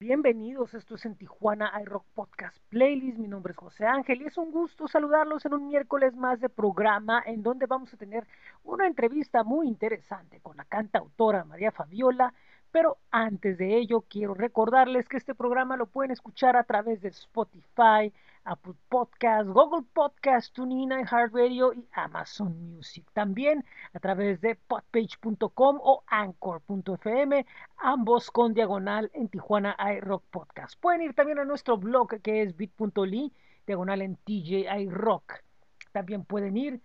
Bienvenidos, esto es en Tijuana iRock Podcast Playlist. Mi nombre es José Ángel y es un gusto saludarlos en un miércoles más de programa en donde vamos a tener una entrevista muy interesante con la cantautora María Fabiola. Pero antes de ello, quiero recordarles que este programa lo pueden escuchar a través de Spotify, Apple Podcasts, Google Podcasts, TuneIn, Radio y Amazon Music. También a través de podpage.com o anchor.fm, ambos con diagonal en Tijuana iRock Podcast. Pueden ir también a nuestro blog que es bit.ly, diagonal en TJ Rock. También pueden ir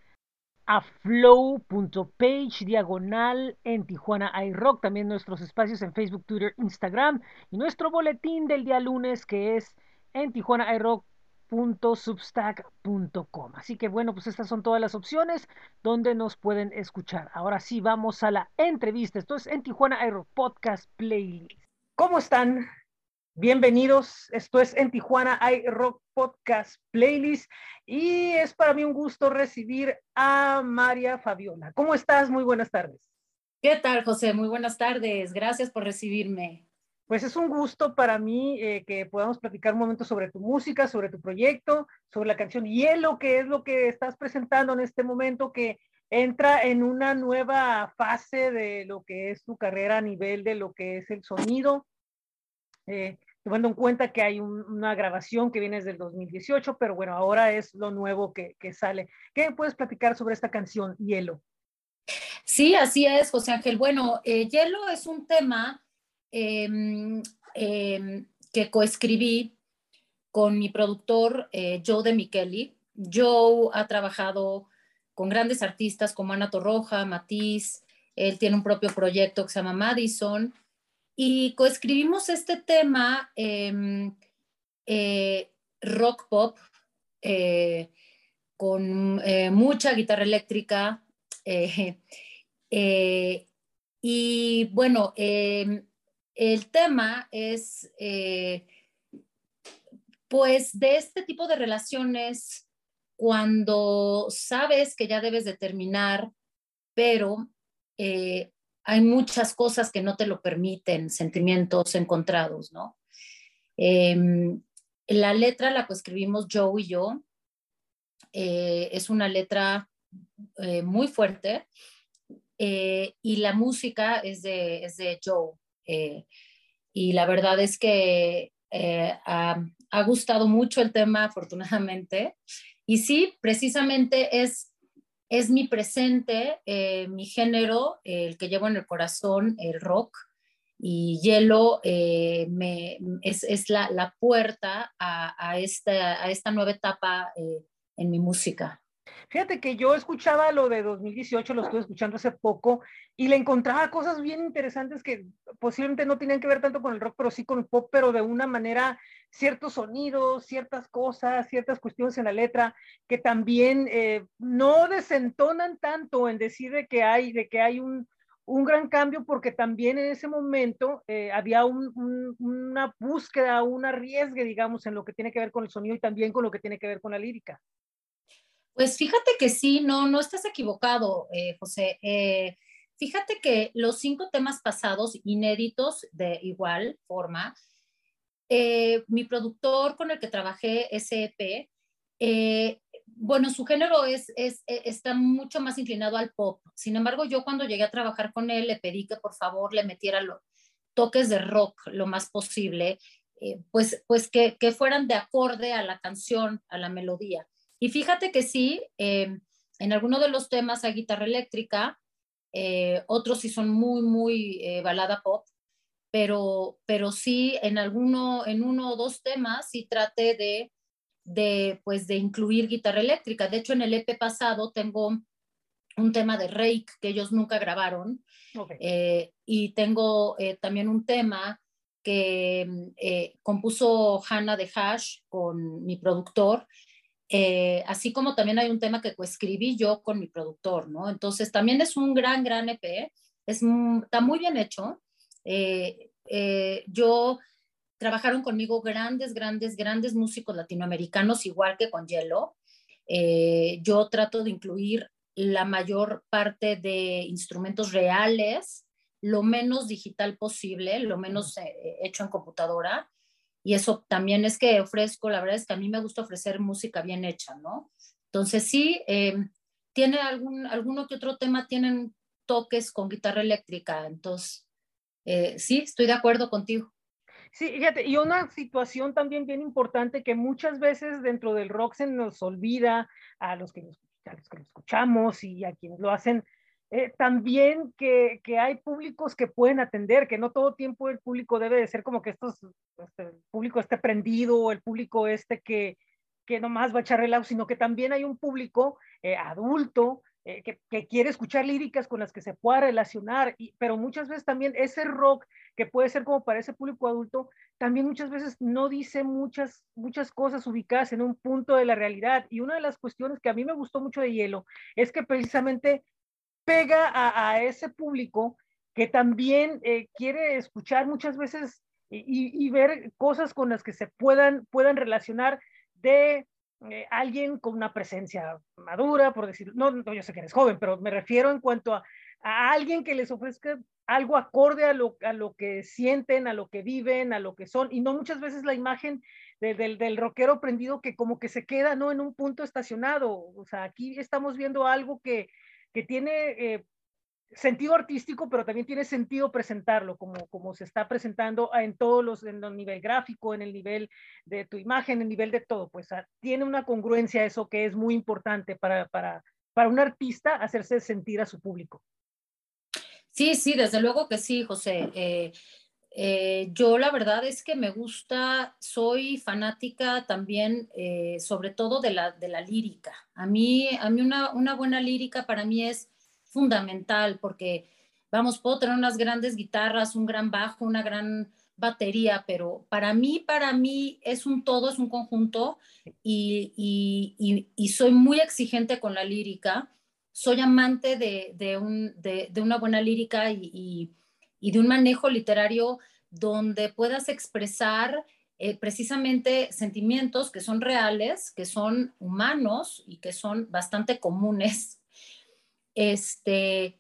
a flow.page diagonal en Tijuana iRock, también nuestros espacios en Facebook, Twitter, Instagram y nuestro boletín del día lunes que es en Tijuana iRock substack.com Así que bueno, pues estas son todas las opciones donde nos pueden escuchar. Ahora sí, vamos a la entrevista. Esto es en Tijuana Aero Podcast Playlist. ¿Cómo están? Bienvenidos. Esto es en Tijuana iRock Podcast Playlist y es para mí un gusto recibir a María Fabiola. ¿Cómo estás? Muy buenas tardes. ¿Qué tal, José? Muy buenas tardes. Gracias por recibirme pues es un gusto para mí eh, que podamos platicar un momento sobre tu música, sobre tu proyecto, sobre la canción Hielo, que es lo que estás presentando en este momento, que entra en una nueva fase de lo que es tu carrera a nivel de lo que es el sonido. Eh, tomando en cuenta que hay una grabación que viene desde el 2018, pero bueno, ahora es lo nuevo que, sale. ¿Qué puedes platicar sobre esta canción, Hielo? Sí, así es, José Ángel. Bueno, eh, Hielo es un tema Em, em, que coescribí con mi productor eh, Joe de Micheli. Joe ha trabajado con grandes artistas como Ana Torroja, Matiz, él tiene un propio proyecto que se llama Madison y coescribimos este tema em, eh, rock pop eh, con mucha guitarra eléctrica y bueno, el tema es, eh, pues, de este tipo de relaciones cuando sabes que ya debes de terminar, pero eh, hay muchas cosas que no te lo permiten, sentimientos encontrados, ¿no? Em, la letra la escribimos Joe y yo. Eh, es una letra muy fuerte y la música es de, es de Joe. Eh, y la verdad es que eh, ha, gustado mucho el tema, afortunadamente. Y sí, precisamente es, es mi presente, eh, mi género, el que llevo en el corazón, el rock. Y Hielo me, es, es la, la, puerta a, a, esta, a esta nueva etapa en mi música. Fíjate que yo escuchaba lo de 2018, lo estuve escuchando hace poco, y le encontraba cosas bien interesantes que posiblemente no tenían que ver tanto con el rock, pero sí con el pop, pero de una manera, ciertos sonidos, ciertas cosas, ciertas cuestiones en la letra, que también eh, no desentonan tanto en decir de que hay, de que hay un, un gran cambio, porque también en ese momento eh, había una búsqueda, un arriesgue, digamos, en lo que tiene que ver con el sonido y también con lo que tiene que ver con la lírica. Pues fíjate que sí, no, no estás equivocado, eh, José. Fíjate que los cinco temas pasados, inéditos de igual forma, eh, mi productor con el que trabajé, SEP, bueno, su género es, es, está mucho más inclinado al pop. Sin embargo, yo cuando llegué a trabajar con él, le pedí que por favor le metiera los toques de rock lo más posible, pues, pues que, que fueran de acorde a la canción, a la melodía. Y fíjate que sí, eh, en alguno de los temas hay guitarra eléctrica, eh, otros sí son muy, muy eh, balada pop, pero, pero sí en alguno, en uno o dos temas sí trate de, de, pues, de incluir guitarra eléctrica. De hecho, en el EP pasado tengo un tema de Rake que ellos nunca grabaron y tengo también un tema que compuso Hannah de Hash con mi productor eh, así como también hay un tema que coescribí yo con mi productor, ¿no? Entonces también es un gran, gran EP, es, está muy bien hecho. Eh, eh, yo trabajaron conmigo grandes, grandes, grandes músicos latinoamericanos, igual que con Yellow. yo trato de incluir la mayor parte de instrumentos reales lo menos digital posible, lo menos eh, hecho en computadora. Y eso también es que ofrezco, la verdad es que a mí me gusta ofrecer música bien hecha, ¿no? Entonces sí, em, tiene algún, alguno que otro tema, tienen toques con guitarra eléctrica, entonces eh, sí, estoy de acuerdo contigo. Sí, fíjate, y una situación también bien importante que muchas veces dentro del rock se nos olvida a los que, a lo escuchamos y a quienes lo hacen, eh, también que, que, hay públicos que pueden atender, que no todo tiempo el público debe de ser como que estos, este, el público esté prendido, o el público este que, que nomás va a echar relajo, sino que también hay un público eh, adulto eh, que, quiere escuchar líricas con las que se pueda relacionar, y, pero muchas veces también ese rock que puede ser como para ese público adulto, también muchas veces no dice muchas, muchas cosas ubicadas en un punto de la realidad. Y una de las cuestiones que a mí me gustó mucho de Hielo es que precisamente pega a, a ese público que también eh, quiere escuchar muchas veces y, y, ver cosas con las que se puedan, puedan relacionar de eh, alguien con una presencia madura, por decir, no, no, yo sé que eres joven, pero me refiero en cuanto a, alguien que les ofrezca algo acorde a lo, a lo que sienten, a lo que viven, a lo que son, y no muchas veces la imagen de, del, del rockero prendido que como que se queda, ¿no? En un punto estacionado, o sea, aquí estamos viendo algo que, que tiene eh, sentido artístico, pero también tiene sentido presentarlo, como, como se está presentando en todos los, en el nivel gráfico, en el nivel de tu imagen, en el nivel de todo, pues tiene una congruencia eso que es muy importante para, para, para un artista hacerse sentir a su público. Sí, sí, desde luego que sí, José. Eh, eh, yo la verdad es que me gusta, soy fanática también, eh, sobre todo de la, de la lírica. A mí, a mí una, una buena lírica para mí es fundamental porque, vamos, puedo tener unas grandes guitarras, un gran bajo, una gran batería, pero para mí, para mí es un todo, es un conjunto y, soy muy exigente con la lírica. Soy amante de, de, un, de una buena lírica y, de un manejo literario donde puedas expresar eh, precisamente sentimientos que son reales, que son humanos y que son bastante comunes este,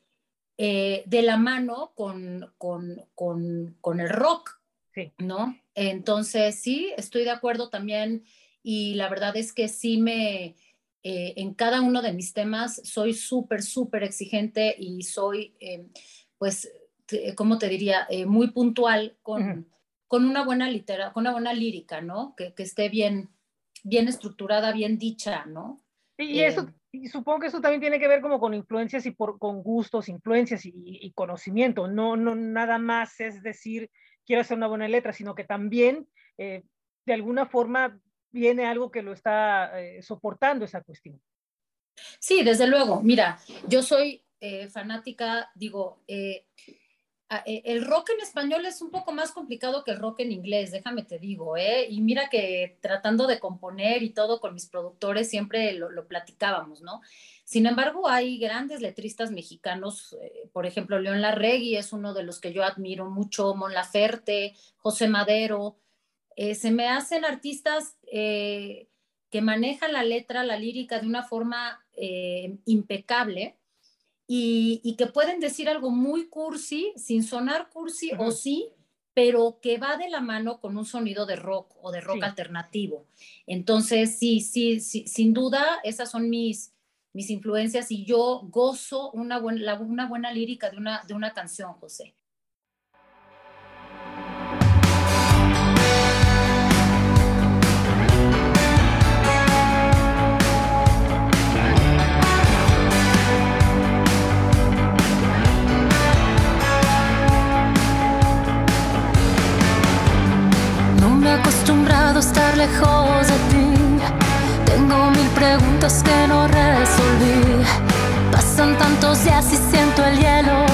eh, de la mano con, con, con, con el rock, sí. ¿no? Entonces, sí, estoy de acuerdo también y la verdad es que sí me, eh, en cada uno de mis temas soy súper, súper exigente y soy, eh, pues, ¿cómo te diría? Muy puntual con, uh -huh. con una buena litera, con una buena lírica, ¿no? Que, que, esté bien, bien estructurada, bien dicha, ¿no? Y eso, y supongo que eso también tiene que ver como con influencias y por, con gustos, influencias y, conocimiento. No, no nada más es decir, quiero hacer una buena letra, sino que también eh, de alguna forma viene algo que lo está eh, soportando esa cuestión. Sí, desde luego. Mira, yo soy eh, fanática, digo, el rock en español es un poco más complicado que el rock en inglés, déjame te digo, ¿eh? Y mira que tratando de componer y todo con mis productores siempre lo, lo platicábamos, ¿no? Sin embargo, hay grandes letristas mexicanos, eh, por ejemplo, León Larregui es uno de los que yo admiro mucho, Mon Laferte, José Madero, eh, se me hacen artistas eh, que manejan la letra, la lírica de una forma eh, impecable y, y, que pueden decir algo muy cursi, sin sonar cursi uh -huh. o sí, pero que va de la mano con un sonido de rock o de rock sí. alternativo. Entonces, sí, sí, sí, sin duda, esas son mis, mis influencias y yo gozo una, buen, la, una buena lírica de una, de una canción, José. Lejos de ti. Tengo mil preguntas que no resolví. Pasan tantos días y siento el hielo.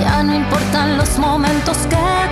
Ya no importan los momentos que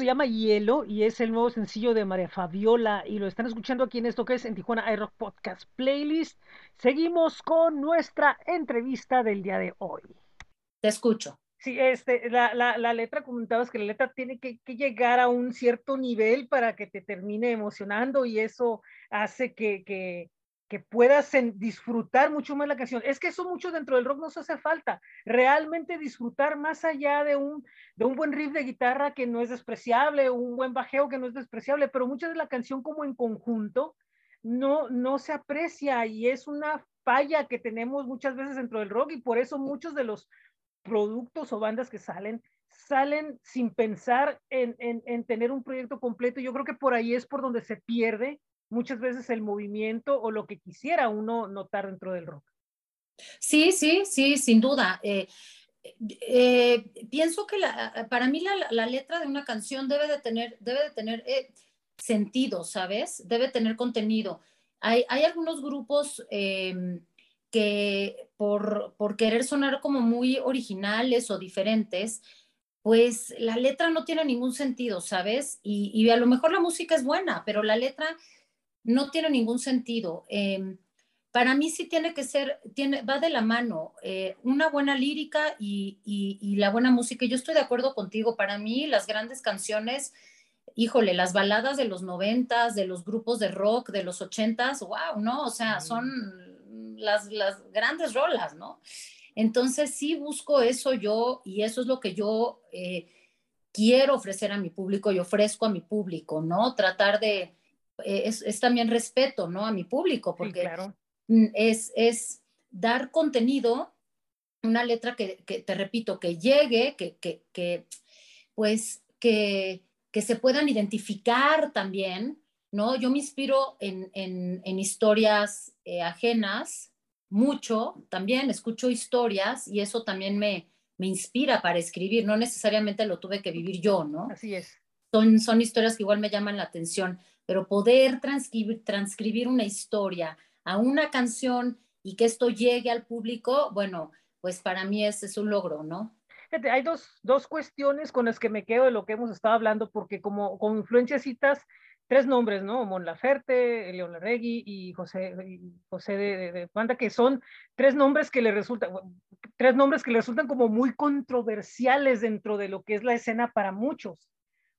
Hielo y es el nuevo sencillo de María Fabiola y lo están escuchando aquí en esto que es en Tijuana iRock Podcast Playlist. Seguimos con nuestra entrevista del día de hoy. Te escucho. Sí, este, la, la, la letra, comentabas que la letra tiene que, que, llegar a un cierto nivel para que te termine emocionando y eso hace que, que, que puedas disfrutar mucho más la canción. Es que eso mucho dentro del rock nos hace falta, realmente disfrutar más allá de un, de un buen riff de guitarra que no es despreciable, un buen bajeo que no es despreciable, pero mucha de la canción como en conjunto no, no se aprecia y es una falla que tenemos muchas veces dentro del rock y por eso muchos de los productos o bandas que salen salen sin pensar en, en, en tener un proyecto completo. Yo creo que por ahí es por donde se pierde muchas veces el movimiento o lo que quisiera uno notar dentro del rock. Sí, sí, sí, sin duda. Eh, eh, pienso que la, para mí la, la, letra de una canción debe de tener, debe de tener eh, sentido, ¿sabes? Debe tener contenido. Hay, hay algunos grupos em, que por, por querer sonar como muy originales o diferentes, pues la letra no tiene ningún sentido, ¿sabes? Y, y, a lo mejor la música es buena, pero la letra no tiene ningún sentido. Em, para mí sí tiene que ser, tiene, va de la mano eh, una buena lírica y, la buena música. Yo estoy de acuerdo contigo, para mí las grandes canciones, híjole, las baladas de los noventas, de los grupos de rock de los ochentas, wow, ¿no? O sea, son las, las grandes rolas, ¿no? Entonces sí busco eso yo y eso es lo que yo eh, quiero ofrecer a mi público y ofrezco a mi público, ¿no? Tratar de eh, es, también respeto, ¿no? A mi público, porque mm, es, es dar contenido, una letra que, te repito, que llegue, que, que, pues, que, que se puedan identificar también, ¿no? Yo me inspiro en, en, historias eh, ajenas mucho, también escucho historias y eso también me, me inspira para escribir, no necesariamente lo tuve que vivir yo, ¿no? Así es. Son, son historias que igual me llaman la atención pero poder transcribir, transcribir una historia a una canción y que esto llegue al público, bueno, pues para mí ese es un logro, ¿no? Hay dos, dos cuestiones con las que me quedo de lo que hemos estado hablando, porque como, como influencia citas tres nombres, ¿no? Mon Laferte, León Larregui y José, José de, de, Banda, que son tres nombres que le resultan, tres nombres que le resultan como muy controversiales dentro de lo que es la escena para muchos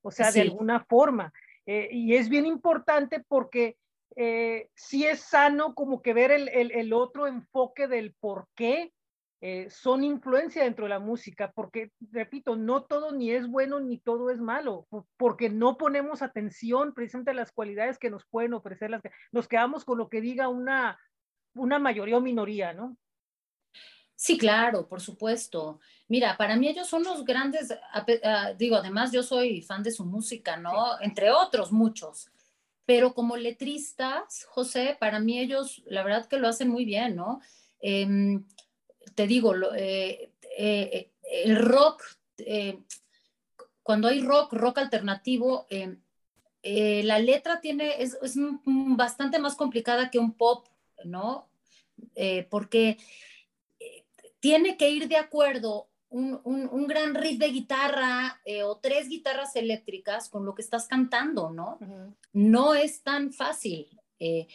o sea, de alguna forma. Eh, y es bien importante porque eh, sí es sano como que ver el, el, otro enfoque del por qué eh, son influencia dentro de la música, porque, repito, no todo ni es bueno ni todo es malo, porque no ponemos atención precisamente a las cualidades que nos pueden ofrecer, las, nos quedamos con lo que diga una, una mayoría o minoría, ¿no? Sí, claro, por supuesto. Mira, para mí ellos son los grandes, ah, digo, además yo soy fan de su música, ¿no? Entre otros muchos. Pero como letristas, José, para mí ellos, la verdad que lo hacen muy bien, ¿no? Em, te digo, eh, eh, el rock, eh, cuando hay rock, rock alternativo, la letra tiene, es, es, bastante más complicada que un pop, ¿no? porque tiene que ir de acuerdo un, un, gran riff de guitarra eh, o tres guitarras eléctricas con lo que estás cantando, ¿no? No es tan fácil. Eh,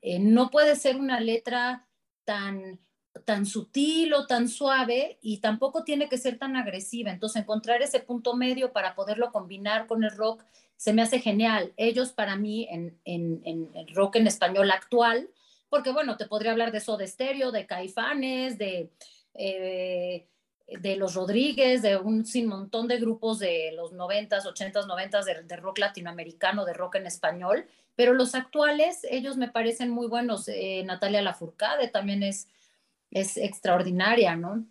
eh, no puede ser una letra tan, tan sutil o tan suave y tampoco tiene que ser tan agresiva. Entonces, encontrar ese punto medio para poderlo combinar con el rock se me hace genial. Ellos para mí en, en, en el rock en español actual, porque bueno, te podría hablar de Soda Stereo, de Caifanes, de eh, de los Rodríguez, de un sin montón de grupos de los 90s, 80s, 90s de, rock latinoamericano, de rock en español, pero los actuales, ellos me parecen muy buenos. Eh, Natalia Lafourcade también es, es extraordinaria, ¿no?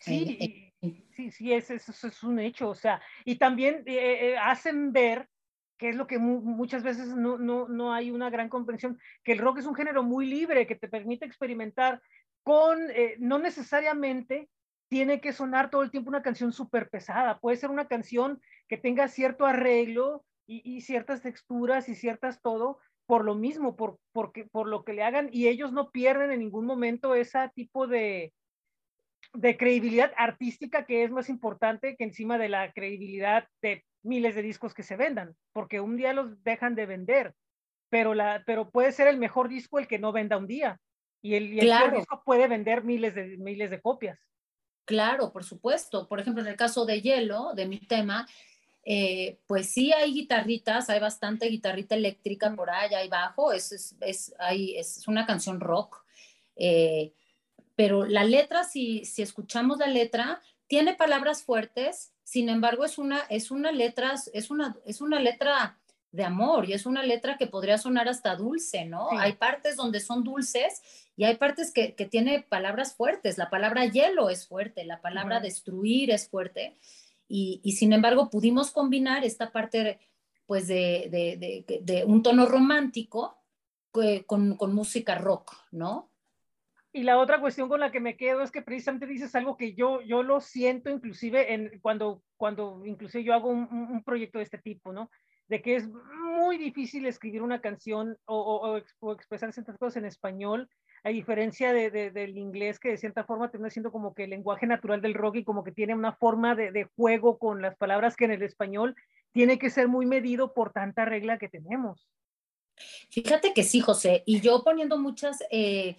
Sí, eh, sí, sí, eso es, un hecho, o sea, y también hacen ver que es lo que muchas veces no, no, no, hay una gran comprensión, que el rock es un género muy libre, que te permite experimentar con, eh, no necesariamente tiene que sonar todo el tiempo una canción súper pesada, puede ser una canción que tenga cierto arreglo y, ciertas texturas y ciertas todo, por lo mismo, por, porque, por lo que le hagan, y ellos no pierden en ningún momento ese tipo de, de credibilidad artística que es más importante que encima de la credibilidad de miles de discos que se vendan, porque un día los dejan de vender, pero, la, pero puede ser el mejor disco el que no venda un día. Y el, disco puede vender miles de, miles de copias. Claro, por supuesto. Por ejemplo, en el caso de Hielo, de mi tema, eh, pues sí hay guitarritas, hay bastante guitarrita eléctrica por ahí, hay bajo, es, es, es, es una canción rock. Eh, pero la letra, si, si escuchamos la letra, tiene palabras fuertes, sin embargo, es una, es una letra, es una, es una letra de amor y es una letra que podría sonar hasta dulce, ¿no? Hay partes donde son dulces y hay partes que, que, tiene palabras fuertes. La palabra hielo es fuerte, la palabra destruir es fuerte. Y, y, sin embargo pudimos combinar esta parte pues de, de, de, un tono romántico con, con, música rock, ¿no? Y la otra cuestión con la que me quedo es que precisamente dices algo que yo, yo lo siento inclusive en, cuando, cuando inclusive yo hago un, un proyecto de este tipo, ¿no? de que es muy difícil escribir una canción o, expresar ciertas cosas en español, a diferencia de, del inglés que de cierta forma termina siendo como que el lenguaje natural del rock y como que tiene una forma de, juego con las palabras que en el español tiene que ser muy medido por tanta regla que tenemos. Fíjate que sí, José, y yo poniendo muchas... Eh,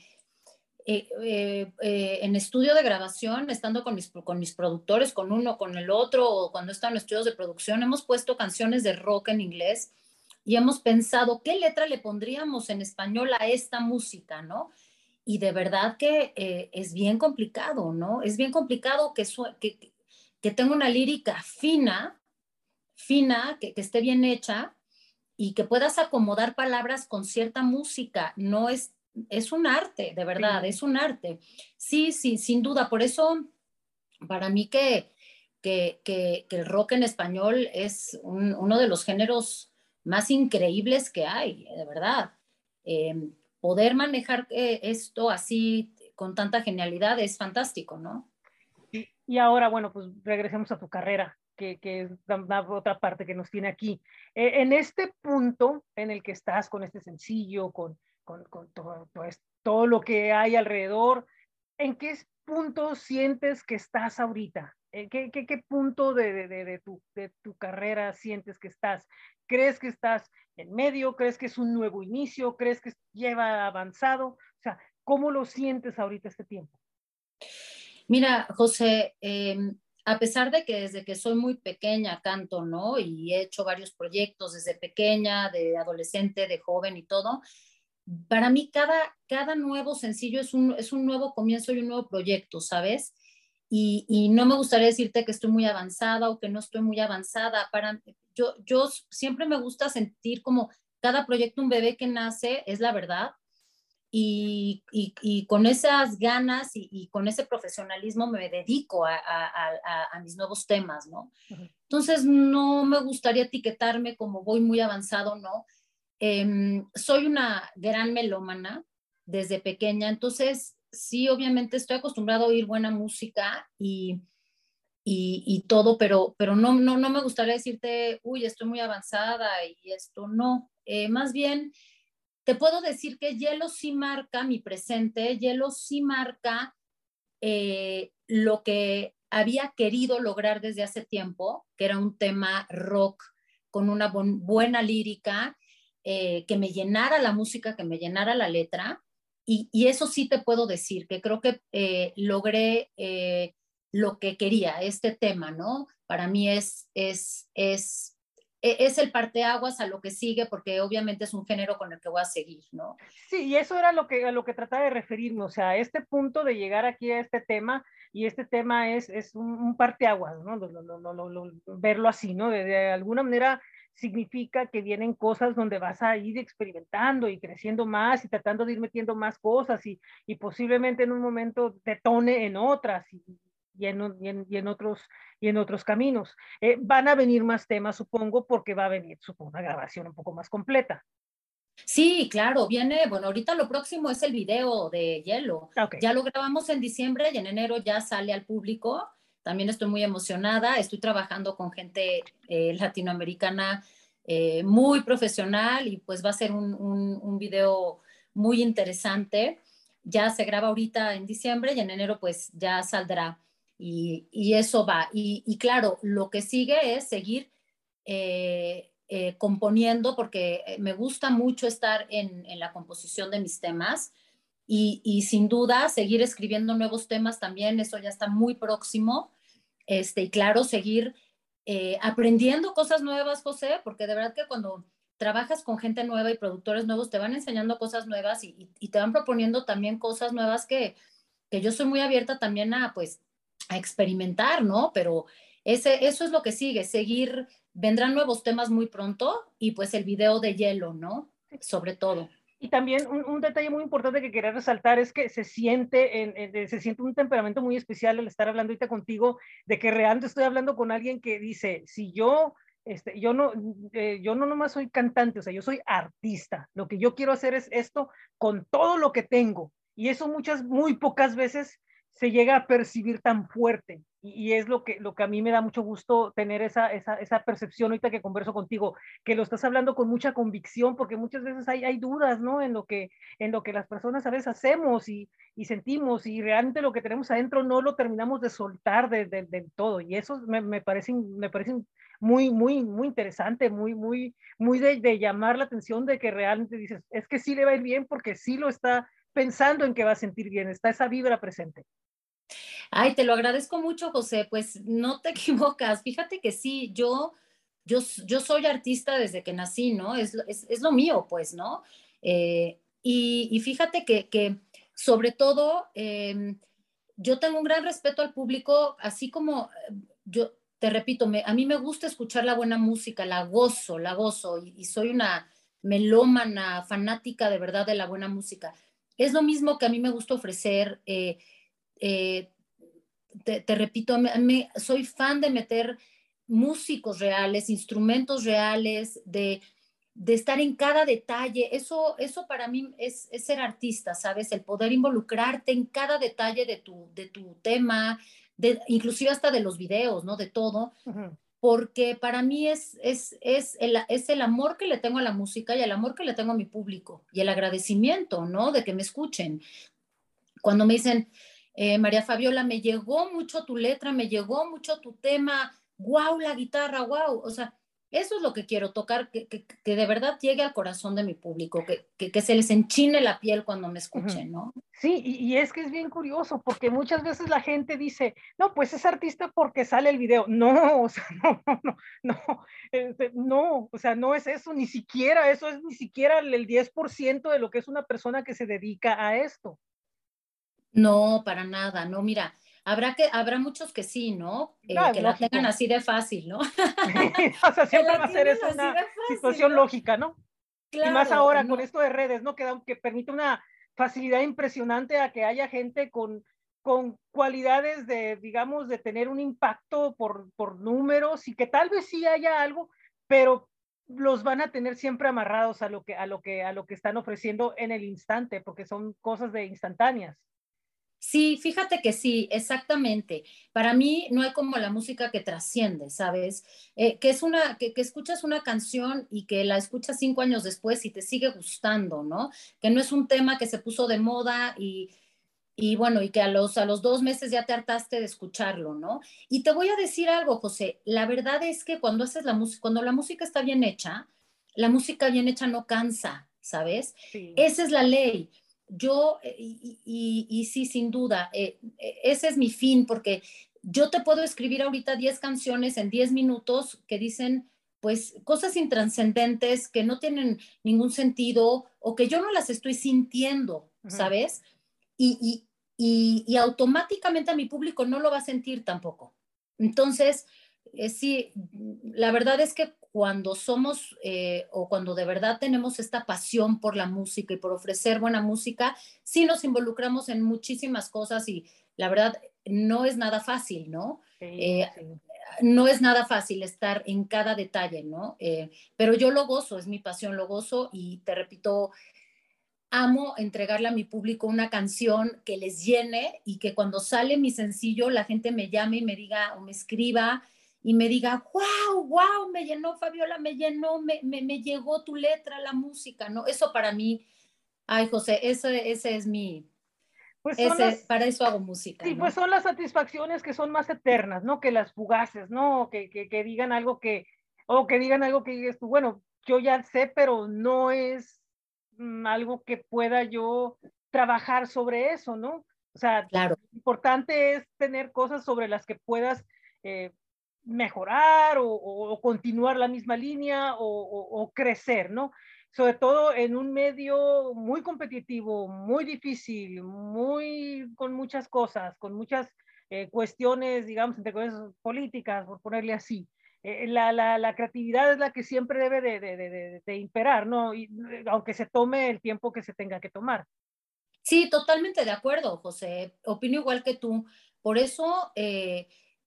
eh, eh, eh, en estudio de grabación, estando con mis, con mis productores, con uno, con el otro, o cuando están en estudios de producción, hemos puesto canciones de rock en inglés y hemos pensado qué letra le pondríamos en español a esta música, ¿no? Y de verdad que es bien complicado, ¿no? Es bien complicado que, que, que tenga una lírica fina, fina, que, que esté bien hecha y que puedas acomodar palabras con cierta música. No es es un arte, de verdad, es un arte. Sí, sí, sin duda. Por eso, para mí que, que, que, el rock en español es uno de los géneros más increíbles que hay, de verdad. Em, poder manejar eh, esto así con tanta genialidad es fantástico, ¿no? Y, ahora, bueno, pues regresemos a tu carrera, que, que, es la, otra parte que nos tiene aquí. E, en este punto en el que estás con este sencillo, con, con, todo, todo lo que hay alrededor. ¿En qué punto sientes que estás ahorita? ¿En qué, qué, qué punto de, de, de, tu, de tu carrera sientes que estás? ¿Crees que estás en medio? ¿Crees que es un nuevo inicio? ¿Crees que lleva avanzado? O sea, ¿cómo lo sientes ahorita este tiempo? Mira, José, em, a pesar de que desde que soy muy pequeña canto, ¿no? Y he hecho varios proyectos desde pequeña, de adolescente, de joven y todo, para mí cada, cada nuevo sencillo es un, es un nuevo comienzo y un nuevo proyecto, ¿sabes? Y, y, no me gustaría decirte que estoy muy avanzada o que no estoy muy avanzada. Para, yo, yo siempre me gusta sentir como cada proyecto, un bebé que nace, es la verdad. Y, y, y con esas ganas y, con ese profesionalismo me dedico a, a, a mis nuevos temas, ¿no? Entonces, no me gustaría etiquetarme como voy muy avanzado, ¿no? Eh, soy una gran melómana desde pequeña, entonces sí, obviamente estoy acostumbrado a oír buena música y, y, todo, pero, pero no, no, no me gustaría decirte, uy, estoy muy avanzada y esto no. Eh, más bien, te puedo decir que Hielo sí marca mi presente, Hielo sí marca eh, lo que había querido lograr desde hace tiempo, que era un tema rock con una buena lírica eh, que me llenara la música, que me llenara la letra. Y, eso sí te puedo decir, que creo que eh, logré eh, lo que quería, este tema, ¿no? Para mí es, es, es, e, es el parteaguas a lo que sigue, porque obviamente es un género con el que voy a seguir, ¿no? Sí, y eso era lo que, a lo que trataba de referirme, o sea, este punto de llegar aquí a este tema, y este tema es, es un, un parteaguas, ¿no? Lo, lo, lo, verlo así, ¿no? De alguna manera significa que vienen cosas donde vas a ir experimentando y creciendo más y tratando de ir metiendo más cosas y, y posiblemente en un momento detone en otras y, y, en, y, en, otros, y en otros caminos. Eh, van a venir más temas, supongo, porque va a venir, supongo, una grabación un poco más completa. Sí, claro, viene, bueno, ahorita lo próximo es el video de Hielo. Okay. Ya lo grabamos en diciembre y en enero ya sale al público. También estoy muy emocionada, estoy trabajando con gente eh, latinoamericana eh, muy profesional y pues va a ser un, video muy interesante. Ya se graba ahorita en diciembre y en enero pues ya saldrá y, eso va. Y, y, claro, lo que sigue es seguir eh, eh, componiendo porque me gusta mucho estar en, en la composición de mis temas. Y, y, sin duda seguir escribiendo nuevos temas también, eso ya está muy próximo este, y claro, seguir eh, aprendiendo cosas nuevas, José, porque de verdad que cuando trabajas con gente nueva y productores nuevos, te van enseñando cosas nuevas y, y te van proponiendo también cosas nuevas que, que, yo soy muy abierta también a, pues, a experimentar, ¿no? Pero ese, eso es lo que sigue, seguir, vendrán nuevos temas muy pronto y pues el video de hielo, ¿no? Sobre todo. Y también un, un, detalle muy importante que quería resaltar es que se siente, en, en, se siente un temperamento muy especial al estar hablando ahorita contigo, de que realmente estoy hablando con alguien que dice, si yo, este, yo no, eh, yo no nomás soy cantante, o sea, yo soy artista, lo que yo quiero hacer es esto con todo lo que tengo. Y eso muchas, muy pocas veces se llega a percibir tan fuerte. Y, es lo que, lo que a mí me da mucho gusto tener esa, esa, esa, percepción ahorita que converso contigo, que lo estás hablando con mucha convicción, porque muchas veces hay, hay dudas, ¿no? En lo, que, en lo que las personas a veces hacemos y, y sentimos, y realmente lo que tenemos adentro no lo terminamos de soltar del de, de, todo. Y eso me, me parecen, me parecen muy, muy, muy interesante, muy, muy, muy de, de llamar la atención de que realmente dices, es que sí le va a ir bien porque sí lo está pensando en que va a sentir bien, está esa vibra presente. Ay, te lo agradezco mucho, José. Pues no te equivocas. Fíjate que sí, yo, yo, yo soy artista desde que nací, ¿no? Es, es, es lo mío, pues, ¿no? Eh, y, y, fíjate que, que sobre todo, eh, yo tengo un gran respeto al público, así como yo te repito, a mí me gusta escuchar la buena música, la gozo, la gozo, y, y soy una melómana, fanática de verdad de la buena música. Es lo mismo que a mí me gusta ofrecer. Eh, eh, te, te, repito, me, me, soy fan de meter músicos reales, instrumentos reales, de, de estar en cada detalle. Eso, eso para mí es, es, ser artista, ¿sabes? El poder involucrarte en cada detalle de tu, de tu tema, de, inclusive hasta de los videos, ¿no? De todo. Uh -huh. Porque para mí es, es, es, el, es el amor que le tengo a la música y el amor que le tengo a mi público y el agradecimiento, ¿no? De que me escuchen. Cuando me dicen, eh, María Fabiola, me llegó mucho tu letra, me llegó mucho tu tema, wow, la guitarra, wow. O sea, Eso es lo que quiero tocar, que, que, de verdad llegue al corazón de mi público, que, que, se les enchine la piel cuando me escuchen, ¿no? Sí, y, y, es que es bien curioso, porque muchas veces la gente dice, no, pues es artista porque sale el video. No, o sea, no, no, no, este, no, o sea, no es eso, ni siquiera, eso es ni siquiera el 10% de lo que es una persona que se dedica a esto. No, para nada, no, mira, Habrá, que, habrá muchos que sí, ¿no? Eh, que la tengan así de fácil, ¿no? o sea, siempre va a ser esa una situación lógica, ¿no? y más ahora con esto de redes, ¿no? Que, que permite una facilidad impresionante a que haya gente con, con cualidades de, digamos, de tener un impacto por, por números y que tal vez sí haya algo, pero los van a tener siempre amarrados a lo que, a lo que, a lo que están ofreciendo en el instante, porque son cosas de instantáneas. Sí, fíjate que sí, exactamente. Para mí no hay como la música que trasciende, ¿sabes? Eh, que es una, que, escuchas una canción y que la escuchas cinco años después y te sigue gustando, ¿no? Que no es un tema que se puso de moda y, y bueno, y que a los, a los dos meses ya te hartaste de escucharlo, ¿no? Y te voy a decir algo, José, la verdad es que cuando haces la música, cuando la música está bien hecha, la música bien hecha no cansa, ¿sabes? Esa es la ley yo, eh, y, sí, sin duda, eh, eh, ese es mi fin, porque yo te puedo escribir ahorita 10 canciones en 10 minutos que dicen, pues, cosas intranscendentes que no tienen ningún sentido o que yo no las estoy sintiendo, ¿sabes? Y, y, automáticamente a mi público no lo va a sentir tampoco. Entonces, sí, la verdad es que cuando somos eh, o cuando de verdad tenemos esta pasión por la música y por ofrecer buena música, sí nos involucramos en muchísimas cosas y la verdad no es nada fácil, ¿no? Eh, no es nada fácil estar en cada detalle, ¿no? Eh, pero yo lo gozo, es mi pasión, lo gozo y te repito, amo entregarle a mi público una canción que les llene y que cuando sale mi sencillo la gente me llame y me diga o me escriba y me diga, wow, wow, me llenó Fabiola, me llenó, me, me, me, llegó tu letra, la música, ¿no? Eso para mí, ay José, ese, ese es mi, pues ese, para eso hago música. Sí, pues son las satisfacciones que son más eternas, ¿no? Que las fugaces, ¿no? Que, que, que digan algo que, o que digan algo que digas tú, bueno, yo ya sé, pero no es mm, algo que pueda yo trabajar sobre eso, ¿no? O sea, claro. lo importante es tener cosas sobre las que puedas eh, mejorar o, continuar la misma línea o, crecer, ¿no? Sobre todo en un medio muy competitivo, muy difícil, muy con muchas cosas, con muchas eh, cuestiones, digamos, entre cosas políticas, por ponerle así. Eh, la, la, la, creatividad es la que siempre debe de, de, de, imperar, ¿no? Y, eh, aunque se tome el tiempo que se tenga que tomar. Sí, totalmente de acuerdo, José. Opino igual que tú. Por eso,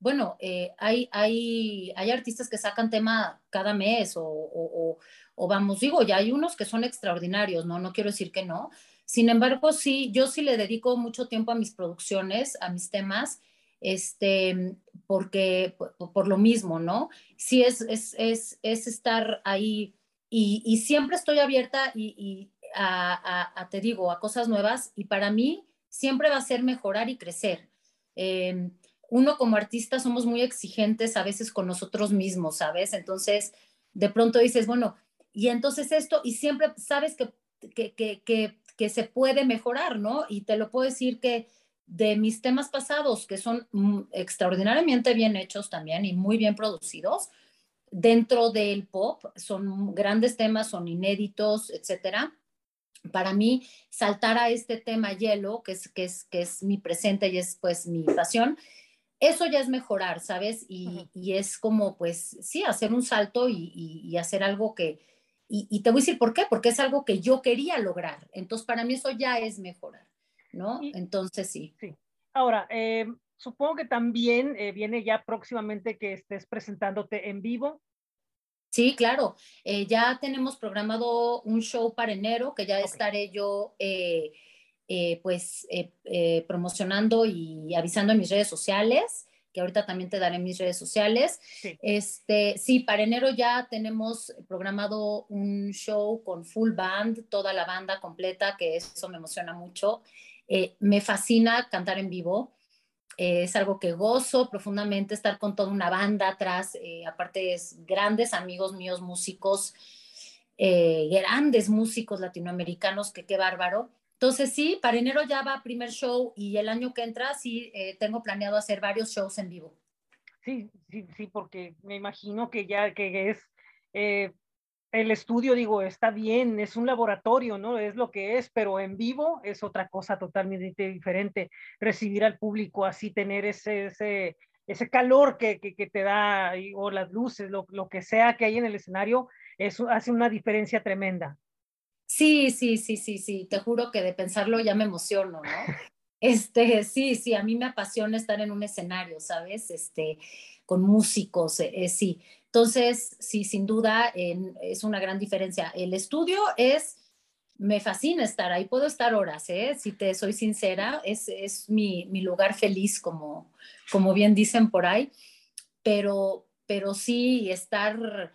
bueno, eh, hay, hay, hay artistas que sacan tema cada mes o, vamos, digo, ya hay unos que son extraordinarios, ¿no? No quiero decir que no. Sin embargo, sí, yo sí le dedico mucho tiempo a mis producciones, a mis temas, este, porque por, lo mismo, ¿no? Sí es, es, es, es estar ahí y, siempre estoy abierta y, a, te digo, a cosas nuevas y para mí siempre va a ser mejorar y crecer. Em, uno como artista somos muy exigentes a veces con nosotros mismos, ¿sabes? Entonces, de pronto dices, bueno, y entonces esto, y siempre sabes que, que, que, que, se puede mejorar, ¿no? Y te lo puedo decir que de mis temas pasados, que son mm, extraordinariamente bien hechos también y muy bien producidos, dentro del pop, son grandes temas, son inéditos, etcétera. Para mí, saltar a este tema hielo, que es, que es, que es mi presente y es pues mi pasión, eso ya es mejorar, ¿sabes? Y, es como, pues, sí, hacer un salto y, hacer algo que, y, te voy a decir por qué, porque es algo que yo quería lograr. Entonces, para mí eso ya es mejorar, ¿no? Entonces, sí. Sí. Ahora, eh, supongo que también eh, viene ya próximamente que estés presentándote en vivo. Sí, claro. Eh, ya tenemos programado un show para enero, que ya estaré yo eh, pues eh, eh, promocionando y avisando en mis redes sociales, que ahorita también te daré mis redes sociales. Sí. Este, sí, para enero ya tenemos programado un show con full band, toda la banda completa, que eso me emociona mucho. me fascina cantar en vivo. eh, es algo que gozo profundamente estar con toda una banda atrás, eh, aparte es grandes amigos míos músicos, eh, grandes músicos latinoamericanos, que qué bárbaro. Entonces sí, para enero ya va primer show y el año que entra sí tengo planeado hacer varios shows en vivo. Sí, sí, sí, porque me imagino que ya que es el estudio, digo, está bien, es un laboratorio, ¿no? Es lo que es, pero en vivo es otra cosa totalmente diferente. Recibir al público así, tener ese, ese, ese calor que, que, te da, o las luces, lo, lo, que sea que hay en el escenario, eso hace una diferencia tremenda. Sí, sí, sí, sí, sí, te juro que de pensarlo ya me emociono, ¿no? Este, sí, sí, a mí me apasiona estar en un escenario, ¿sabes? Este, con músicos, eh, eh sí. Entonces, sí, sin duda es una gran diferencia. El estudio es, me fascina estar ahí, puedo estar horas, ¿eh? si te soy sincera, es, es mi, mi, lugar feliz, como, como bien dicen por ahí, pero, pero sí, estar,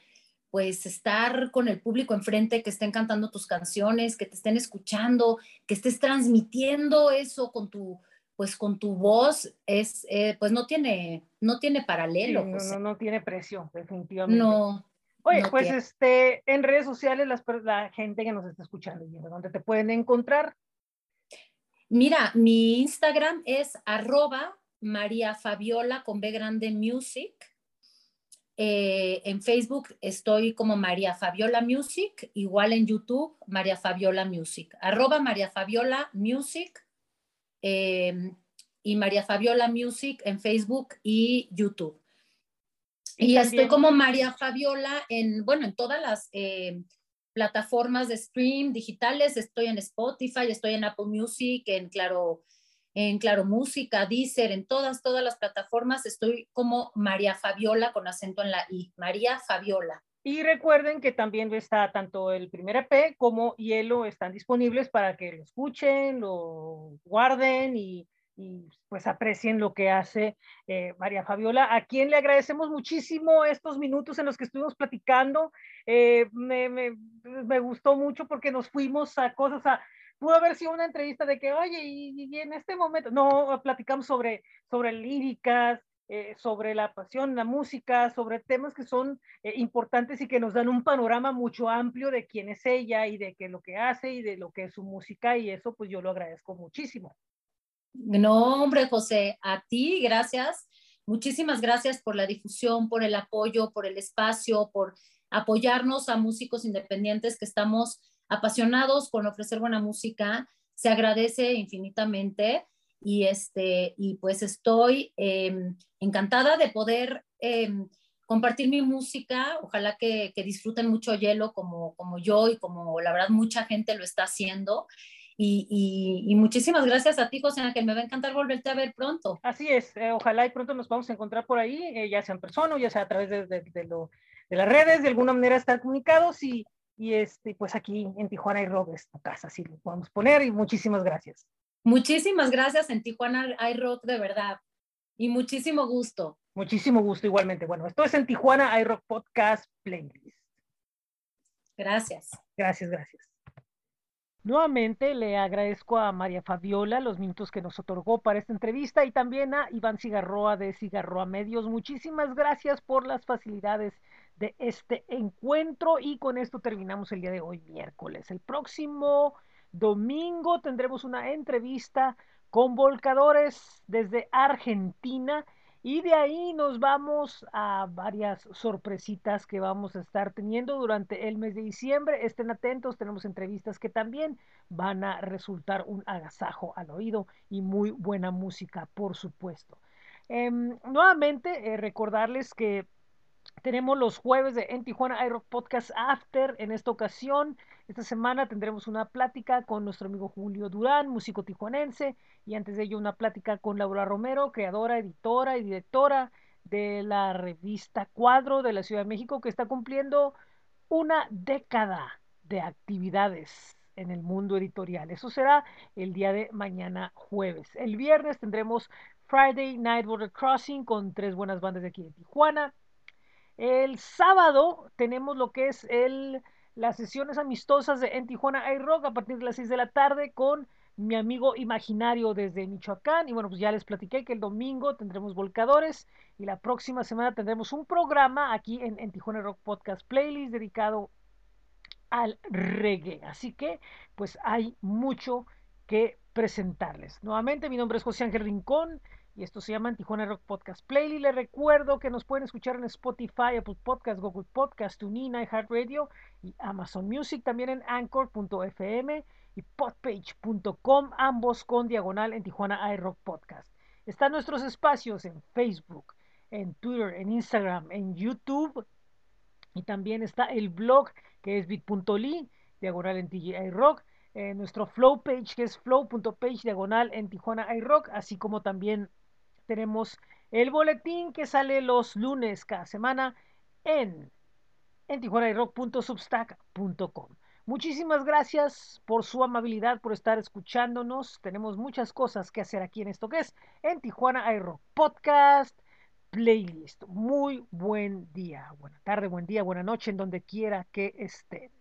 pues estar con el público enfrente, que estén cantando tus canciones, que te estén escuchando, que estés transmitiendo eso con tu, pues con tu voz es, eh, pues no tiene, no tiene paralelo. no, no, no, tiene precio, definitivamente. No. Oye, pues este, en redes sociales, las, la gente que nos está escuchando, ¿dónde te pueden encontrar? Mira, mi Instagram es arroba María Fabiola con B grande music. Eh, en Facebook estoy como María Fabiola Music, igual en YouTube María Fabiola Music, arroba María Fabiola Music Em, y María Fabiola Music en Facebook y YouTube. Y, estoy como María Fabiola en, bueno, en todas las em, plataformas de stream digitales. Estoy en Spotify, estoy en Apple Music, en Claro, en Claro Música, Deezer, en todas, todas las plataformas. Estoy como María Fabiola con acento en la I. María Fabiola. Y recuerden que también está tanto el primer EP como Hielo están disponibles para que lo escuchen, lo guarden y, pues aprecien lo que hace eh, María Fabiola, a quien le agradecemos muchísimo estos minutos en los que estuvimos platicando. Eh, me, me, gustó mucho porque nos fuimos a cosas, a, pudo haber sido una entrevista de que, oye, y, y en este momento, no, platicamos sobre, sobre líricas, eh, sobre la pasión, la música, sobre temas que son eh, importantes y que nos dan un panorama mucho amplio de quién es ella y de qué lo que hace y de lo que es su música y eso pues yo lo agradezco muchísimo. No, hombre, José, a ti, gracias. Muchísimas gracias por la difusión, por el apoyo, por el espacio, por apoyarnos a músicos independientes que estamos apasionados con ofrecer buena música. Se agradece infinitamente y, este, y pues estoy em, encantada de poder em, compartir mi música. Ojalá que, disfruten mucho Hielo como, como yo y como la verdad mucha gente lo está haciendo. Y, y, muchísimas gracias a ti, José Ángel. Me va a encantar volverte a ver pronto. Así es. Eh, ojalá y pronto nos vamos a encontrar por ahí, eh, ya sea en persona o ya sea a través de, de, de, lo, de, las redes, de alguna manera estar comunicados. Y, y este, pues aquí en Tijuana y Rock es tu casa, así lo podemos poner. Y muchísimas gracias. Muchísimas gracias en Tijuana iRock, de verdad. Y muchísimo gusto. Muchísimo gusto igualmente. Bueno, esto es en Tijuana iRock Podcast Playlist. Gracias. Gracias, gracias. Nuevamente le agradezco a María Fabiola los minutos que nos otorgó para esta entrevista y también a Iván Cigarroa de Cigarroa Medios. Muchísimas gracias por las facilidades de este encuentro y con esto terminamos el día de hoy, miércoles. El próximo Domingo tendremos una entrevista con volcadores desde Argentina y de ahí nos vamos a varias sorpresitas que vamos a estar teniendo durante el mes de diciembre. Estén atentos, tenemos entrevistas que también van a resultar un agasajo al oído y muy buena música, por supuesto. Em, nuevamente, eh, recordarles que tenemos los jueves de En Tijuana iRock Podcast After. En esta ocasión, esta semana tendremos una plática con nuestro amigo Julio Durán, músico tijuanense, y antes de ello una plática con Laura Romero, creadora, editora y directora de la revista Cuadro de la Ciudad de México, que está cumpliendo una década de actividades en el mundo editorial. Eso será el día de mañana jueves. El viernes tendremos Friday Night Border Crossing con tres buenas bandas de aquí de Tijuana. El sábado tenemos lo que es el, las sesiones amistosas de, en Tijuana iRock a partir de las 6 de la tarde con mi amigo imaginario desde Michoacán. Y bueno, pues ya les platiqué que el domingo tendremos volcadores y la próxima semana tendremos un programa aquí en, en Tijuana Rock Podcast Playlist dedicado al reggae. Así que pues hay mucho que presentarles. Nuevamente, mi nombre es José Ángel Rincón y esto se llama Tijuana Rock Podcast Playlist. Les recuerdo que nos pueden escuchar en Spotify, Apple Podcast, Google Podcast, TuneIn, iHeartRadio y Amazon Music, también en Anchor.fm y podpage.com, ambos con diagonal en Tijuana iRock Podcast. Están nuestros espacios en Facebook, en Twitter, en Instagram, en YouTube y también está el blog que es bit.ly, diagonal en TGI Rock, eh, nuestro flow page que es flow.page diagonal en Tijuana iRock, así como también tenemos el boletín que sale los lunes cada semana en, en tijuanairock.substack.com. Muchísimas gracias por su amabilidad, por estar escuchándonos. Tenemos muchas cosas que hacer aquí en esto que es en Tijuana iRock Podcast Playlist. Muy buen día, buena tarde, buen día, buena noche, en donde quiera que estén.